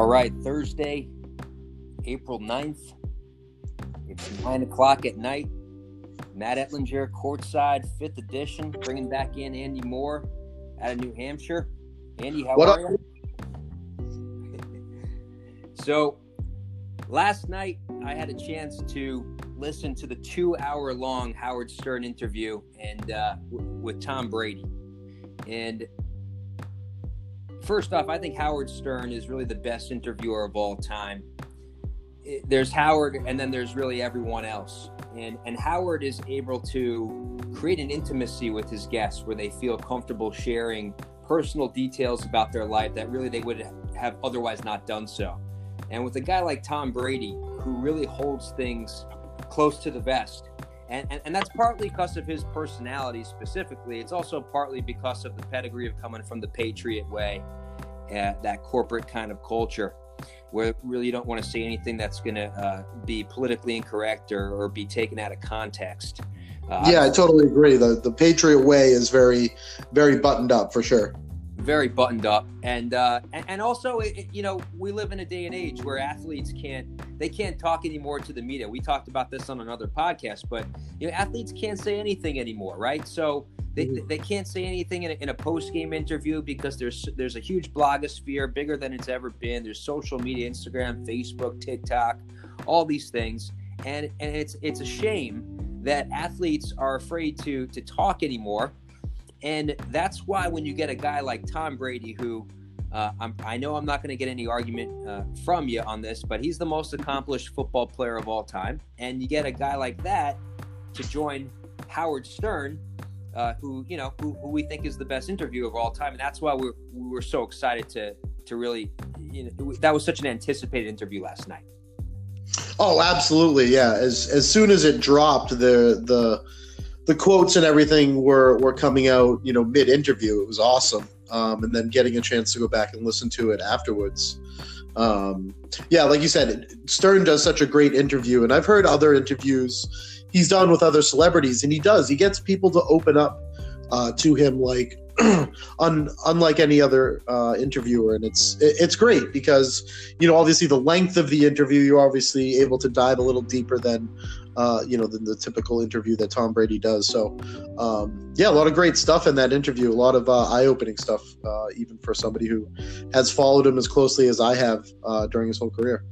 All right, Thursday, April 9th. It's 9 o'clock at night. Matt Etlinger, courtside, fifth edition, bringing back in Andy Moore out of New Hampshire. Andy, how What are up? you? so, last night I had a chance to listen to the two-hour-long Howard Stern interview and uh, with Tom Brady. And first off, I think Howard Stern is really the best interviewer of all time. There's Howard, and then there's really everyone else. And and Howard is able to create an intimacy with his guests where they feel comfortable sharing personal details about their life that really they would have otherwise not done so. And with a guy like Tom Brady, who really holds things close to the vest, and, and, and that's partly because of his personality specifically. It's also partly because of the pedigree of coming from the Patriot way, uh, that corporate kind of culture, where really you don't want to say anything that's going to uh, be politically incorrect or, or be taken out of context. Uh, Yeah, I totally agree. The the Patriot way is very, very buttoned up for sure. Very buttoned up. And uh and, and also it, it- you know we live in a day and age where athletes can't they can't talk anymore to the media. We talked about this on another podcast but you know athletes can't say anything anymore right? So they, Mhm. they can't say anything in a, in a post-game interview because there's there's a huge blogosphere bigger than it's ever been. There's social media instagram facebook tiktok all these things. And and it's it's a shame that athletes are afraid to to talk anymore and that's why when you get a guy like Tom Brady, who uh, I know I'm not going to get any argument uh, from you on this, but he's the most accomplished football player of all time. And you get a guy like that to join Howard Stern, uh, who you know who, who we think is the best interview of all time, and that's why we're we were so excited to to really you know that was such an anticipated interview last night. Oh, absolutely. Yeah. As as soon as it dropped, the the the quotes and everything were were coming out. You know, mid interview. It was awesome. Um, and then getting a chance to go back and listen to it afterwards. Um, yeah, like you said, Stern does such a great interview, and I've heard other interviews he's done with other celebrities, and he does. He gets people to open up uh, to him like un, unlike any other uh, interviewer, and it's it's great because you know obviously the length of the interview, you're obviously able to dive a little deeper than uh, you know than the typical interview that Tom Brady does. So um, yeah, a lot of great stuff in that interview, a lot of uh, eye-opening stuff, uh, even for somebody who has followed him as closely as I have uh, during his whole career.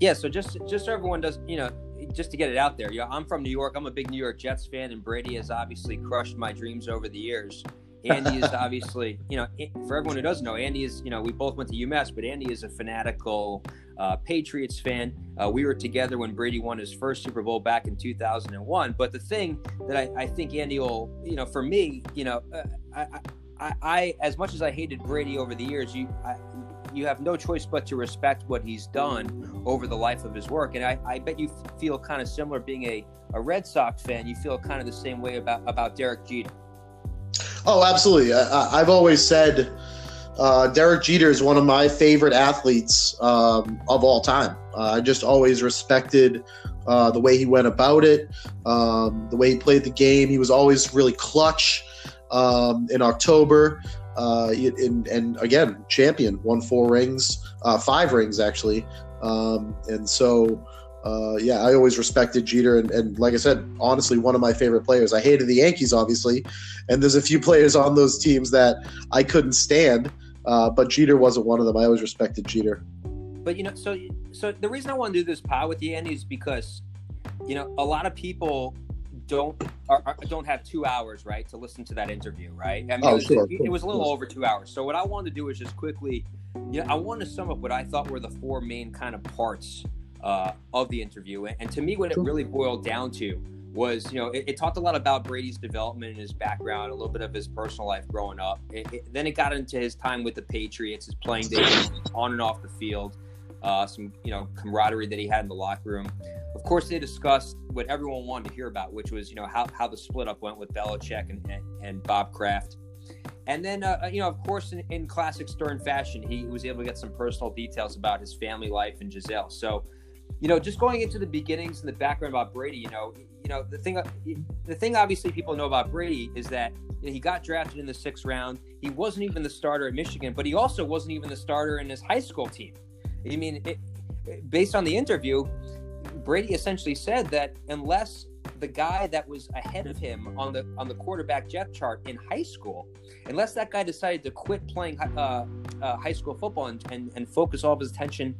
Yeah, so just just so everyone does, you know, just to get it out there, you know, I'm from New York. I'm a big New York Jets fan, and Brady has obviously crushed my dreams over the years. Andy is obviously, you know, for everyone who doesn't know, Andy is, you know, we both went to UMass, but Andy is a fanatical uh, Patriots fan. Uh, we were together when Brady won his first Super Bowl back in 2001. But the thing that I, I think Andy will, you know, for me, you know, uh, I, I, I, as much as I hated Brady over the years, you, I, you have no choice but to respect what he's done over the life of his work. And I, I bet you f- feel kind of similar being a, a Red Sox fan. You feel kind of the same way about, about Derek Jeter. Oh, absolutely. I, I've always said uh, Derek Jeter is one of my favorite athletes um, of all time. Uh, I just always respected uh, the way he went about it, um, the way he played the game. He was always really clutch um, in October. Uh, in, and again, champion, won four rings, uh, five rings actually. Um, and so, uh, yeah, I always respected Jeter. And, and like I said, honestly, one of my favorite players. I hated the Yankees, obviously, and there's a few players on those teams that I couldn't stand. Uh, but Jeter wasn't one of them. I always respected Jeter. But you know, so so the reason I want to do this pod with you, Andy, is because you know a lot of people don't are, are- don't have two hours right to listen to that interview, right? I mean, Oh, it, was, sure, it, it was a little sure. over two hours. So what I wanted to do is just quickly, you know, I wanted to sum up what I thought were the four main kind of parts uh, of the interview, and, to me, what it really boiled down to was, you know, it, it talked a lot about Brady's development and his background, a little bit of his personal life growing up. It, it- then it got into his time with the Patriots, his playing days on and off the field, uh, some you know camaraderie that he had in the locker room. Of course, they discussed what everyone wanted to hear about, which was you know how, how the split up went with Belichick and, and, and Bob Kraft. And then, uh, you know, of course, in, in classic Stern fashion, he was able to get some personal details about his family life and Gisele. So, you know, just going into the beginnings and the background about Brady, you know, you know, the thing, the thing, obviously, people know about Brady is that you know, he got drafted in the sixth round. He wasn't even the starter at Michigan, but he also wasn't even the starter in his high school team. I mean, it, based on the interview, Brady essentially said that unless the guy that was ahead of him on the on the quarterback depth chart in high school, unless that guy decided to quit playing uh, uh, high school football and, and, and focus all of his attention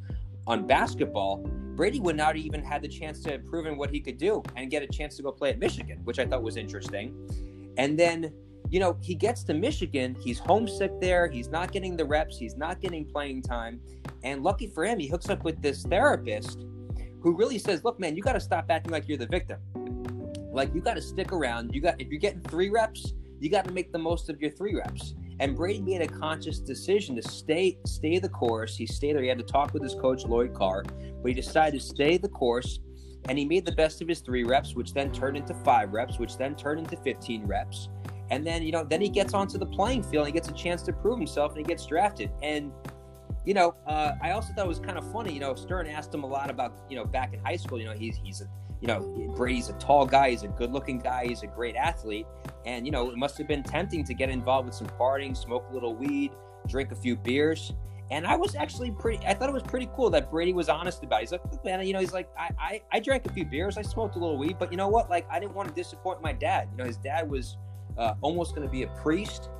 on basketball, Brady would not even had the chance to prove in what he could do and get a chance to go play at Michigan, which I thought was interesting. And then, you know, he gets to Michigan, he's homesick there, he's not getting the reps, he's not getting playing time. And lucky for him, he hooks up with this therapist who really says, "Look, man, you got to stop acting like you're the victim. Like you got to stick around. You got if you're getting 3 reps, you got to make the most of your 3 reps." And Brady made a conscious decision to stay stay the course. He stayed there. He had to talk with his coach Lloyd Carr, but he decided to stay the course. And he made the best of his three reps, which then turned into five reps, which then turned into 15 reps. And then, you know, then he gets onto the playing field and he gets a chance to prove himself and he gets drafted. And, you know, uh, I also thought it was kind of funny. You know, Stern asked him a lot about, you know, back in high school, you know, he's, he's a, you know, Brady's a tall guy, he's a good looking guy, he's a great athlete. And, you know, it must have been tempting to get involved with some partying, smoke a little weed, drink a few beers. And I was actually pretty, I thought it was pretty cool that Brady was honest about it. He's like, man, you know, he's like, I, I, I drank a few beers, I smoked a little weed, but you know what? Like, I didn't want to disappoint my dad. You know, his dad was uh, almost going to be a priest.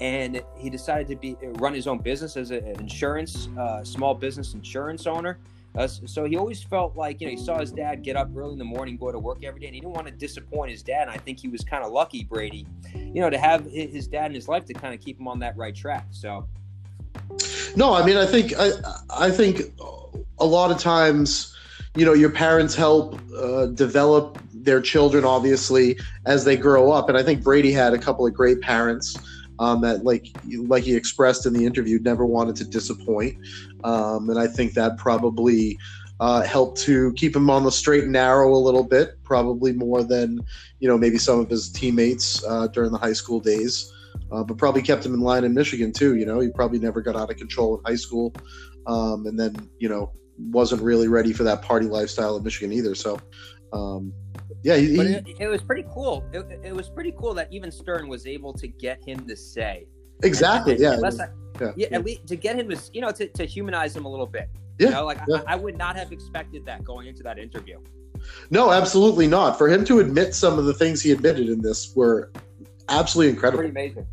And he decided to be run his own business as an insurance, uh, small business insurance owner. Uh, so he always felt like, you know, he saw his dad get up early in the morning, go to work every day, and he didn't want to disappoint his dad. And I think he was kind of lucky, Brady, you know, to have his dad in his life to kind of keep him on that right track. So, no, I mean, I think I, I think a lot of times, you know, your parents help uh, develop their children, obviously, as they grow up. And I think Brady had a couple of great parents um, that, like like he expressed in the interview, never wanted to disappoint. Um, and I think that probably uh, helped to keep him on the straight and narrow a little bit, probably more than you know maybe some of his teammates uh, during the high school days. Uh, but probably kept him in line in Michigan too. You know, he probably never got out of control in high school, um, and then you know wasn't really ready for that party lifestyle in Michigan either. So, um, yeah, he, but it, it, was pretty cool. It, it, was pretty cool that even Stern was able to get him to say exactly. And, and, yeah, I, yeah, yeah, at least to get him to you know to, to humanize him a little bit. Yeah, you know, like yeah. I, I would not have expected that going into that interview. No, absolutely not. For him to admit some of the things he admitted in this were absolutely incredible. Pretty amazing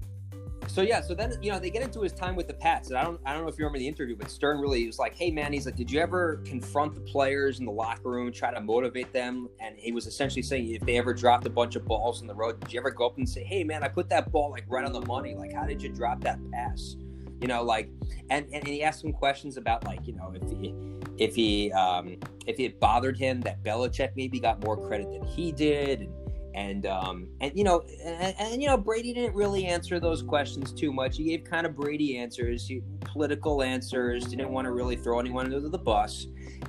so yeah, so then you know they get into his time with the Pats, and I don't I don't know if you remember the interview, but Stern really was like, "Hey man," he's like, "Did you ever confront the players in the locker room, try to motivate them?" And he was essentially saying, if they ever dropped a bunch of balls in the road, did you ever go up and say, "Hey man, I put that ball like right on the money. Like, how did you drop that pass?" You know, like, and and he asked some questions about like, you know, if he if he um if it bothered him that Belichick maybe got more credit than he did, and and um, and you know, and, and, you know, Brady didn't really answer those questions too much. He gave kind of Brady answers, he, political answers. Didn't want to really throw anyone under the bus.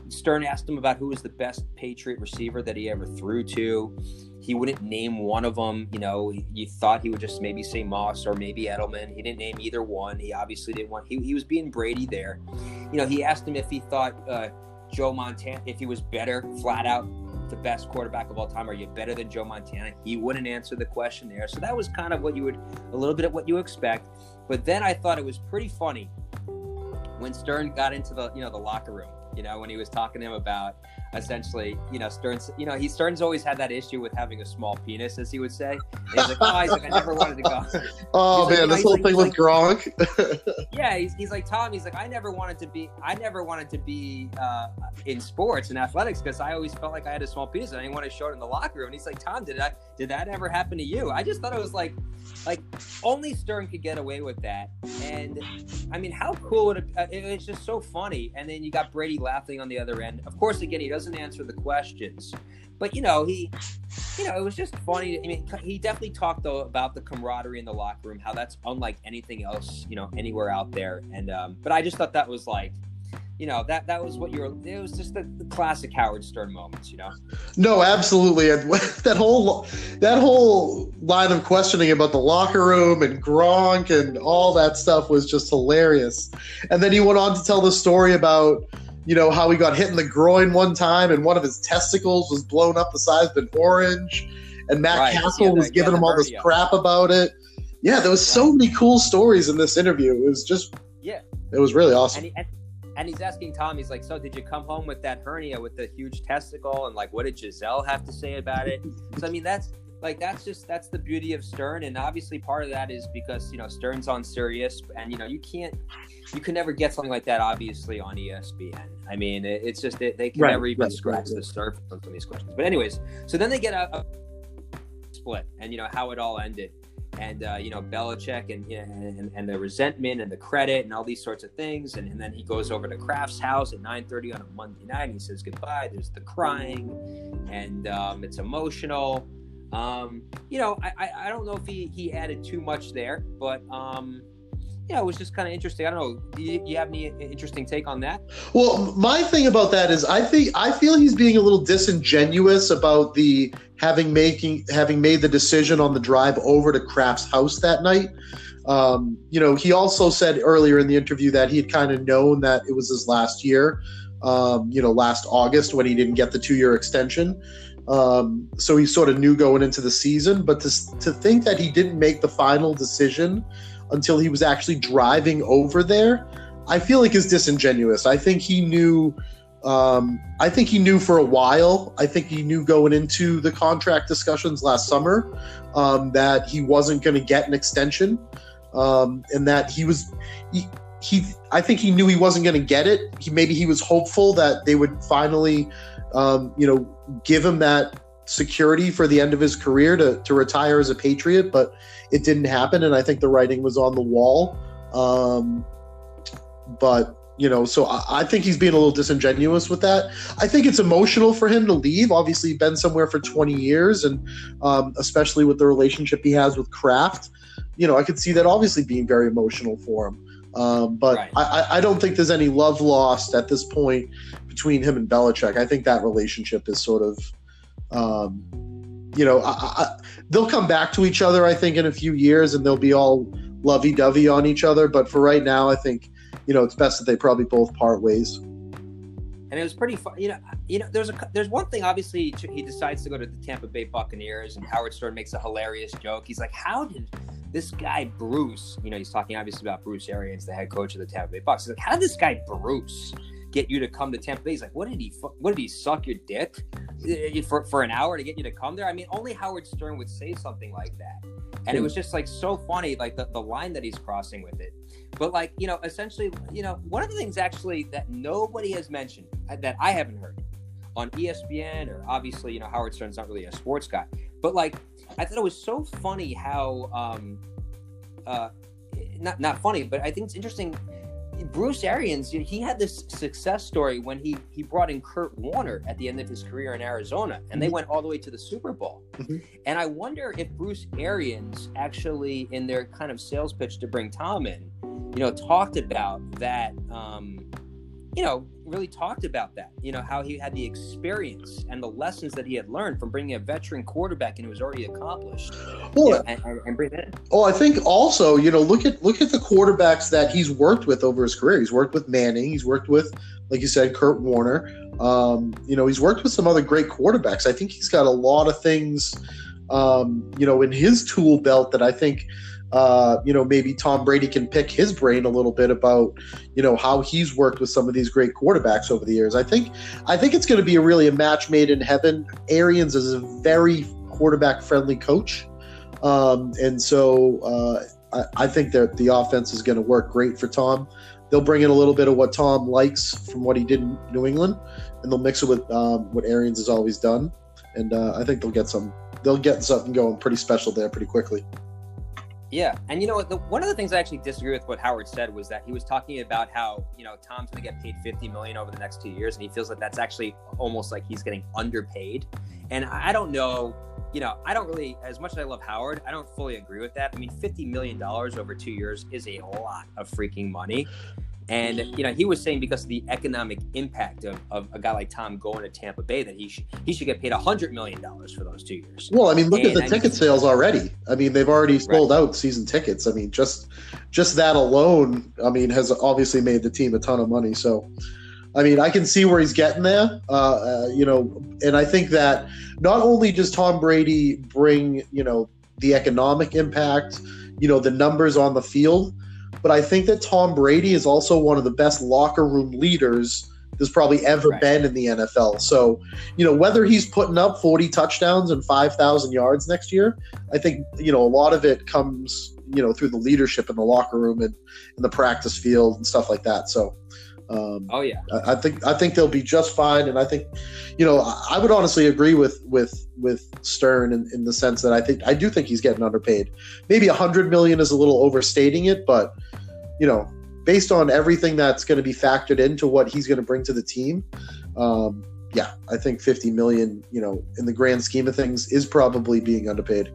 Stern asked him about who was the best Patriot receiver that he ever threw to. He wouldn't name one of them. You know, you thought he would just maybe say Moss or maybe Edelman. He didn't name either one. He obviously didn't want. He, he was being Brady there. You know, he asked him if he thought uh, Joe Montana if he was better, flat out the best quarterback of all time? Are you better than Joe Montana? He wouldn't answer the question there. So that was kind of what you would, a little bit of what you expect. But then I thought it was pretty funny when Stern got into the, you know, the locker room, you know, when he was talking to him about essentially, you know, Stern's, you know, he Stern's always had that issue with having a small penis, as he would say. And he's like, oh, he's like, I never wanted to go. oh man, this whole like, thing with like, Gronk. yeah, he's, he's like Tom. He's like, I never wanted to be, I never wanted to be uh, in sports and athletics because I always felt like I had a small penis and I didn't want to show it in the locker room. And he's like, Tom, did I, did that ever happen to you? I just thought it was like, like only Stern could get away with that. And I mean, how cool would it? Uh, it's just so funny. And then you got Brady laughing on the other end. Of course, again, he doesn't answer the questions, but you know, he, you know, it was just funny. I mean, he definitely talked though about the camaraderie in the locker room, how that's unlike anything else, you know, anywhere out there. And um, but I just thought that was like you know that that was what you were it was just the, the, classic howard stern moments you know no absolutely and that whole that whole line of questioning about the locker room and gronk and all that stuff was just hilarious and then he went on to tell the story about you know how he got hit in the groin one time and one of his testicles was blown up the size of an orange and matt right. cassel yeah, was giving him all this crap about it yeah there was right. so many cool stories in this interview it was just yeah it was really awesome and he, and- and he's asking Tom, he's like, "So did you come home with that hernia with the huge testicle?" And like, what did Gisele have to say about it? So I mean, that's like that's just that's the beauty of Stern, and obviously part of that is because you know Stern's on Sirius, and you know you can't, you can never get something like that obviously on ESPN. I mean, it, it's just it, they can Right, never even right, scratch right, the surface on some of these questions. But anyways, so then they get a, a split, and you know how it all ended. And uh, you know Belichick and, and and the resentment and the credit and all these sorts of things, and, and then he goes over to Kraft's house at 9:30 on a Monday night. And he says goodbye. There's the crying, and um, it's emotional. Um, you know, I, I, don't know if he, he added too much there, but um, yeah, it was just kind of interesting. I don't know. Do you, you have any interesting take on that? Well, my thing about that is I think I feel he's being a little disingenuous about the having making having made the decision on the drive over to Kraft's house that night. Um, you know, he also said earlier in the interview that he had kind of known that it was his last year. Um, you know, last August when he didn't get the two-year extension. Um, so he sort of knew going into the season, but to to think that he didn't make the final decision until he was actually driving over there, I feel like is disingenuous. I think he knew. Um, I think he knew for a while. I think he knew going into the contract discussions last summer um, that he wasn't going to get an extension, um, and that he was. He, he, I think he knew he wasn't going to get it. He maybe he was hopeful that they would finally, um, you know, give him that security for the end of his career to to retire as a Patriot, but it didn't happen, and I think the writing was on the wall. Um, but you know, so I, I think he's being a little disingenuous with that. I think it's emotional for him to leave. Obviously, he's been somewhere for 20 years, and um, especially with the relationship he has with Kraft, you know, I could see that obviously being very emotional for him. Um, but Right. I, I- I don't think there's any love lost at this point between him and Belichick. I think that relationship is sort of, um, you know, I, I, they'll come back to each other. I think in a few years, and they'll be all lovey-dovey on each other. But for right now, I think you know it's best that they probably both part ways. And it was pretty fun. You know, you know, there's a there's one thing. Obviously, he- decides to go to the Tampa Bay Buccaneers, and Howard Stern makes a hilarious joke. He's like, "How did this guy Bruce? You know, he's talking obviously about Bruce Arians, the head coach of the Tampa Bay Bucks. He's like, how did this guy Bruce get you to come to Tampa Bay? He's like, what did he? fu- What did he suck your dick eh, for for an hour to get you to come there? I mean, only Howard Stern would say something like that. And it was just like so funny, like the, the line that he's crossing with it. But like, you know, essentially, you know, one of the things actually that nobody has mentioned uh, that I haven't heard on ESPN or obviously, you know, Howard Stern's not really a sports guy, but like, I thought it was so funny how, um, uh, not not funny, but I think it's interesting. Bruce Arians, he had this success story when he he brought in Kurt Warner at the end of his career in Arizona, and they Mhm. went all the way to the Super Bowl. Mhm. And I wonder if Bruce Arians actually, in their kind of sales pitch to bring Tom in, you know, talked about that. Um, you know, really talked about that. You know, how he had the experience and the lessons that he had learned from bringing a veteran quarterback and it was already accomplished, you know, and, and, and bring that in. Oh, I think also, you know, look at look at the quarterbacks that he's worked with over his career. He's worked with Manning. He's worked with, like you said, Kurt Warner. Um, you know, he's worked with some other great quarterbacks. I think he's got a lot of things, um, you know, in his tool belt that I think, uh, you know, maybe Tom Brady can pick his brain a little bit about, you know, how he's worked with some of these great quarterbacks over the years. I think, I think it's going to be a really a match made in heaven. Arians is a very quarterback friendly coach. Um, and so uh, I, I think that the offense is going to work great for Tom. They'll bring in a little bit of what Tom likes from what he did in New England, and they'll mix it with um, what Arians has always done. And uh, I think they'll get some. They'll get something going pretty special there pretty quickly. Yeah, and you know what? One of the things I actually disagree with what Howard said was that he was talking about how you know Tom's going to get paid fifty million over the next two years, and he feels that that's actually almost like he's getting underpaid. And I don't know, you know, I don't really, as much as I love Howard, I don't fully agree with that. I mean, fifty million dollars over two years is a lot of freaking money. And you know, he was saying because of the economic impact of, of a guy like Tom going to Tampa Bay that he should he should get paid hundred million dollars for those two years. Well, I mean, look at the I ticket just- sales already. I mean, they've already sold out season tickets. I mean, just just that alone, I mean, has obviously made the team a ton of money. So, I mean, I can see where he's getting there. Uh, uh, you know, and I think that not only does Tom Brady bring, you know, the economic impact, you know, the numbers on the field, but I think that Tom Brady is also one of the best locker room leaders there's probably ever right. been in the NFL. So, you know, whether he's putting up 40 touchdowns and 5,000 yards next year, I think, you know, a lot of it comes, you know, through the leadership in the locker room and in the practice field and stuff like that. So, um, oh yeah, I, I, think I think they'll be just fine, and I think, you know, I, would honestly agree with with with Stern in, in the sense that I think I do think he's getting underpaid. Maybe a hundred million is a little overstating it, but you know, based on everything that's going to be factored into what he's going to bring to the team, um, yeah, I think 50 million, you know, in the grand scheme of things, is probably being underpaid.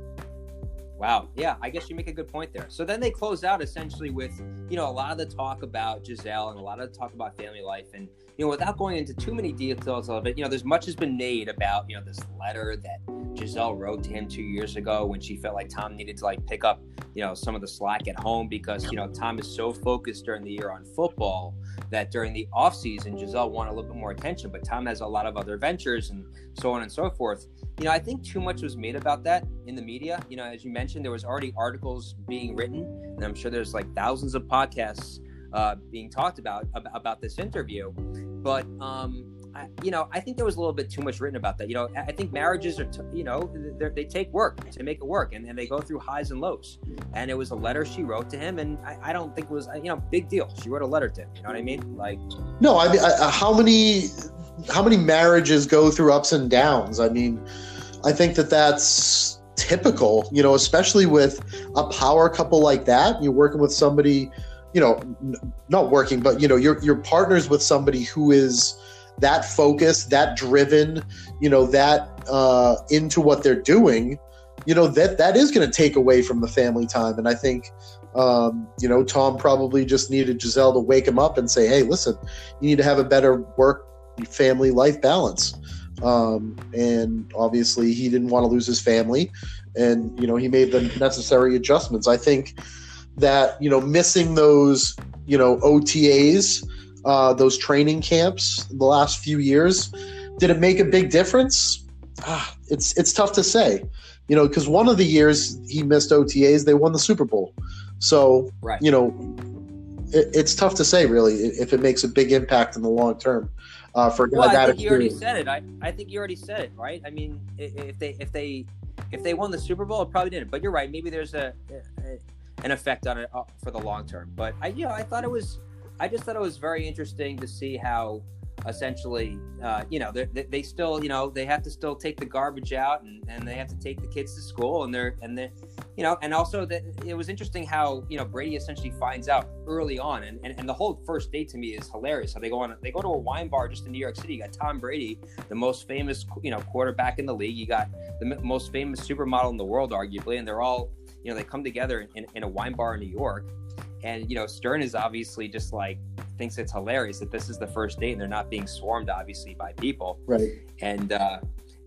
Wow. Yeah, I guess you make a good point there. So then they close out essentially with, you know, a lot of the talk about Gisele and a lot of the talk about family life. And, you know, without going into too many details of it, you know, there's much has been made about, you know, this letter that Gisele wrote to him two years ago when she felt like Tom needed to like pick up, you know, some of the slack at home because, you know, Tom is so focused during the year on football that during the off season, Gisele wanted a little bit more attention, but Tom has a lot of other ventures and so on and so forth. You know, I think too much was made about that in the media. You know, as you mentioned, there was already articles being written, and I'm sure there's like thousands of podcasts uh, being talked about, about this interview. But um, I, you know, I think there was a little bit too much written about that. You know, I think marriages are, t- you know, they take work to make it work, and, and they go through highs and lows. And it was a letter she wrote to him, and I, I don't think it was, you know, big deal. She wrote a letter to him. You know what I mean? Like, no, I mean, I, how many, how many marriages go through ups and downs? I mean, I think that that's typical. You know, especially with a power couple like that. You're working with somebody you know, n- not working, but you know, you're you're partners with somebody who is that focused, that driven, you know, that uh, into what they're doing, you know, that that is going to take away from the family time. And I think, um, you know, Tom probably just needed Gisele to wake him up and say, "Hey, listen, you need to have a better work family life balance." Um, and obviously, he didn't want to lose his family, and you know, he made the necessary adjustments. I think that you know, missing those you know OTAs uh, those training camps the last few years. Did it make a big difference? Ah, it's it's tough to say, you know, because one of the years he missed OTAs, they won the Super Bowl. So right. you know, it, it's tough to say really if it makes a big impact in the long term. Uh, for well, I think you already said it. I, I think you already said it, right? I mean, if they if they if they won the Super Bowl, it probably didn't. But you're right. Maybe there's a, a an effect on it uh, for the long term. But I, you know, I thought it was I just thought it was very interesting to see how essentially, uh, you know, they, they still, you know, they have to still take the garbage out and, and they have to take the kids to school and they're, and they're, you know, and also that it was interesting how, you know, Brady essentially finds out early on and, and, and the whole first date to me is hilarious. How they go on, they go to a wine bar just in New York City. You got Tom Brady, the most famous, you know, quarterback in the league. You got the most famous supermodel in the world, arguably, and they're all, you know, they come together in, in a wine bar in New York and you know, Stern is obviously just like thinks it's hilarious that this is the first date and they're not being swarmed obviously by people. Right. And uh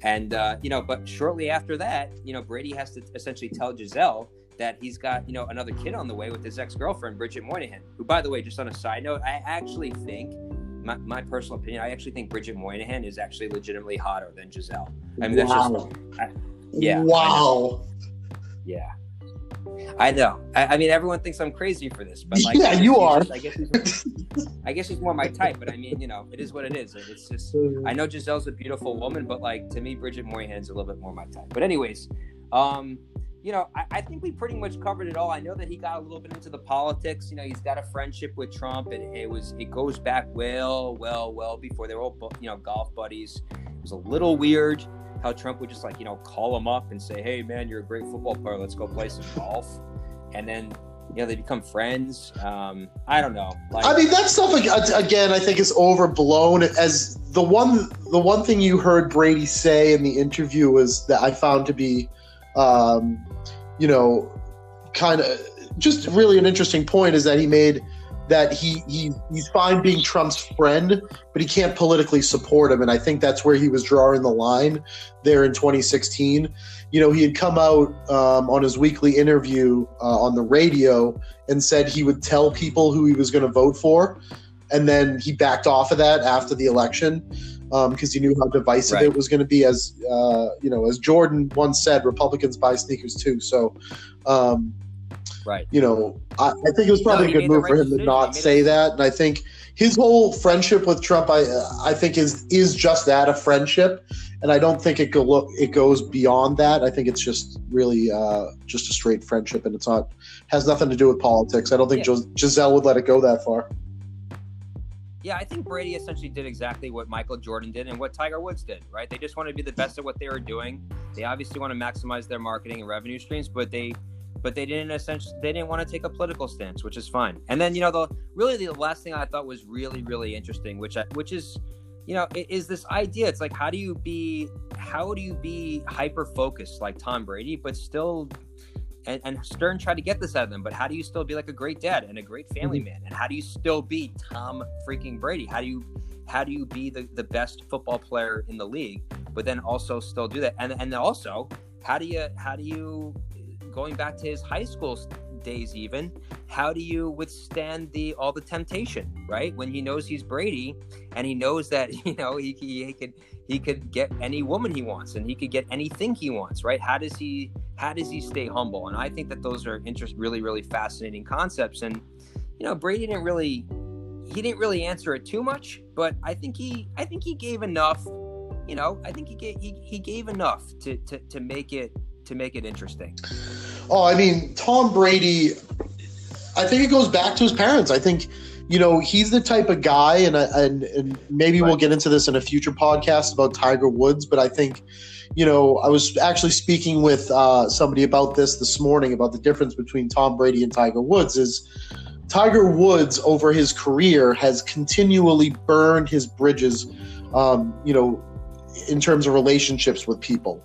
and uh, you know, but shortly after that, you know, Brady has to essentially tell Gisele that he's got, you know, another kid on the way with his ex-girlfriend, Bridget Moynahan, who by the way, just on a side note, I actually think my, my personal opinion, I actually think Bridget Moynahan is actually legitimately hotter than Gisele. I mean, that's wow. just, I, yeah. Wow. Yeah. I know. I, I, mean, everyone thinks I'm crazy for this, but like, yeah, you are. I guess I guess she's more my type. But I mean, you know, it is what it is. It's just I know Gisele's a beautiful woman, but like to me, Bridget Moynahan's a little bit more my type. But anyways, um, you know, I, I, think we pretty much covered it all. I know that he got a little bit into the politics. You know, he's got a friendship with Trump, and it was it goes back well, well, well before they were all you know golf buddies. It was a little weird how Trump would just like, you know, call him up and say, hey, man, you're a great football player. Let's go play some golf. And then, you know, they become friends. Um, I don't know. Like, I mean, that stuff again, I think is overblown. As the one, the one thing you heard Brady say in the interview was that I found to be, um, you know, kind of just really an interesting point is that he made that he, he he's fine being Trump's friend, but he can't politically support him. And I think that's where he was drawing the line there in 2016. You know, he had come out um, on his weekly interview uh, on the radio and said he would tell people who he was going to vote for. And then he backed off of that after the election because um, he knew how divisive right. it was going to be. As uh, you know, as Jordan once said, Republicans buy sneakers too. So, um, Right. You know, I, I think it was probably No, a good made the move for right him to not say the- that. And I think his whole friendship with Trump, I I think is is just that a friendship, and I don't think it go look it goes beyond that. I think it's just really uh, just a straight friendship, and it's not has nothing to do with politics. I don't think Yeah. Gis- Gisele would let it go that far. Yeah, I think Brady essentially did exactly what Michael Jordan did and what Tiger Woods did, right? They just want to be the best at what they were doing. They obviously want to maximize their marketing and revenue streams, but they but they didn't essentially they didn't want to take a political stance, which is fine. And then, you know, the really the last thing I thought was really really interesting, which I, which is you know, is this idea. It's like how do you be how do you be hyper focused like Tom Brady but still and, and Stern tried to get this out of them, but how do you still be like a great dad and a great family mm-hmm. man? And how do you still be Tom freaking Brady? How do you how do you be the, the best football player in the league, but then also still do that? And and also, how do you how do you going back to his high school days even, how do you withstand the all the temptation, right? When he knows he's Brady and he knows that, you know, he, he, he could he could get any woman he wants and he could get anything he wants, right? How does he how does he stay humble? And I think that those are interest really really fascinating concepts. And you know, Brady didn't really he didn't really answer it too much, but I think he I think he gave enough. You know, I think he gave he, he gave enough to, to to make it to make it interesting. Oh, I mean, Tom Brady, I think it goes back to his parents. I think, you know, he's the type of guy, and and, and maybe we'll get into this in a future podcast about Tiger Woods, but I think, you know, I was actually speaking with uh, somebody about this this morning about the difference between Tom Brady and Tiger Woods is Tiger Woods over his career has continually burned his bridges, um, you know, in terms of relationships with people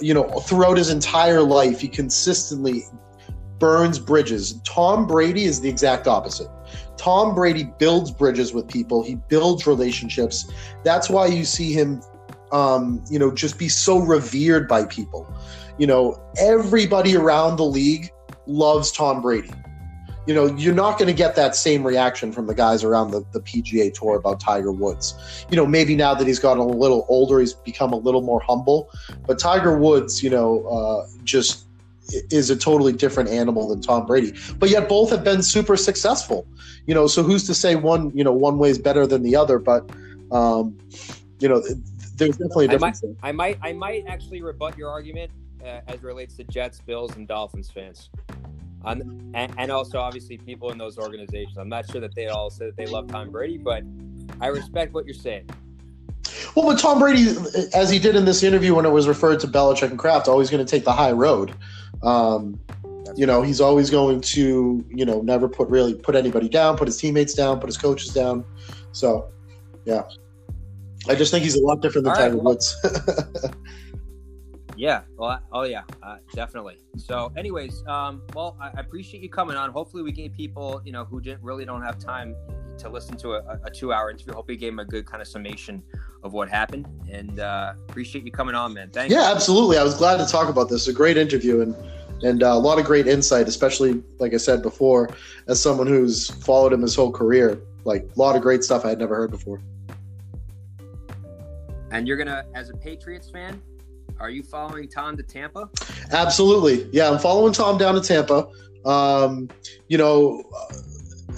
you know, throughout his entire life, he consistently burns bridges. Tom Brady is the exact opposite. Tom Brady builds bridges with people. He builds relationships. That's why you see him, um, you know, just be so revered by people. You know, everybody around the league loves Tom Brady. You know, you're not going to get that same reaction from the guys around the, the PGA Tour about Tiger Woods. You know, maybe now that he's gotten a little older, he's become a little more humble. But Tiger Woods, you know, uh, just is a totally different animal than Tom Brady. But yet both have been super successful. You know, so who's to say one, you know, one way is better than the other? But, um, you know, there's definitely a I might, difference. I might, I might actually rebut your argument uh, as it relates to Jets, Bills, and Dolphins fans, um, and, and also obviously people in those organizations. I'm not sure that they all say that they love Tom Brady, but I respect what you're saying. Well, but Tom Brady, as he did in this interview when it was referred to Belichick and Kraft, always going to take the high road. Um, you know, he's always going to, you know, never put really put anybody down, put his teammates down, put his coaches down. So, yeah, I just think he's a lot different than All right, Tiger well- Woods. Yeah. Well, oh yeah, uh, definitely. So, anyways, um, well, I I appreciate you coming on. Hopefully, we gave people, you know, who didn't really don't have time to listen to a, a two-hour interview. Hope we gave them a good kind of summation of what happened, and uh, appreciate you coming on, man. Thank you. yeah, absolutely. I was glad to talk about this. A great interview and and uh, a lot of great insight, especially like I said before, as someone who's followed him his whole career. Like a lot of great stuff I had never heard before. And you're gonna, as a Patriots fan, are you following Tom to Tampa? Absolutely. Yeah, I'm following Tom down to Tampa. Um, you know, uh,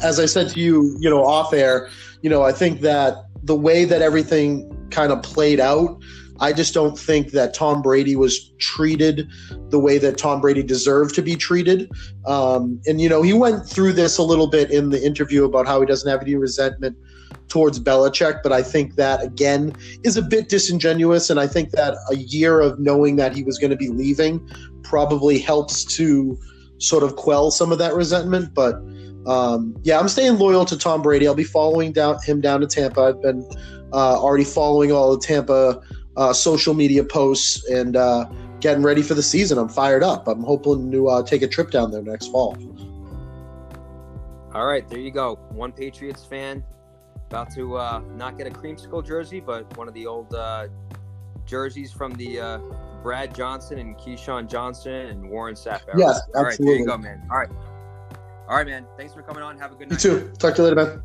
as I said to you, you know, off air, you know, I think that the way that everything kind of played out, I just don't think that Tom Brady was treated the way that Tom Brady deserved to be treated. Um, and, you know, he went through this a little bit in the interview about how he doesn't have any resentment towards Belichick, but I think that, again, is a bit disingenuous. And I think that a year of knowing that he was going to be leaving probably helps to sort of quell some of that resentment. But um, yeah, I'm staying loyal to Tom Brady. I'll be following down him down to Tampa. I've been uh, already following all the Tampa uh, social media posts and uh, getting ready for the season. I'm fired up. I'm hoping to uh, take a trip down there next fall. All right, there you go. One Patriots fan about to uh, not get a creamsicle jersey, but one of the old uh, jerseys from the uh, Brad Johnson and Keyshawn Johnson and Warren Sapp. Yes, All right, there absolutely. you go, man. All right. All right, man. Thanks for coming on. Have a good You night. too. Talk to you later, man.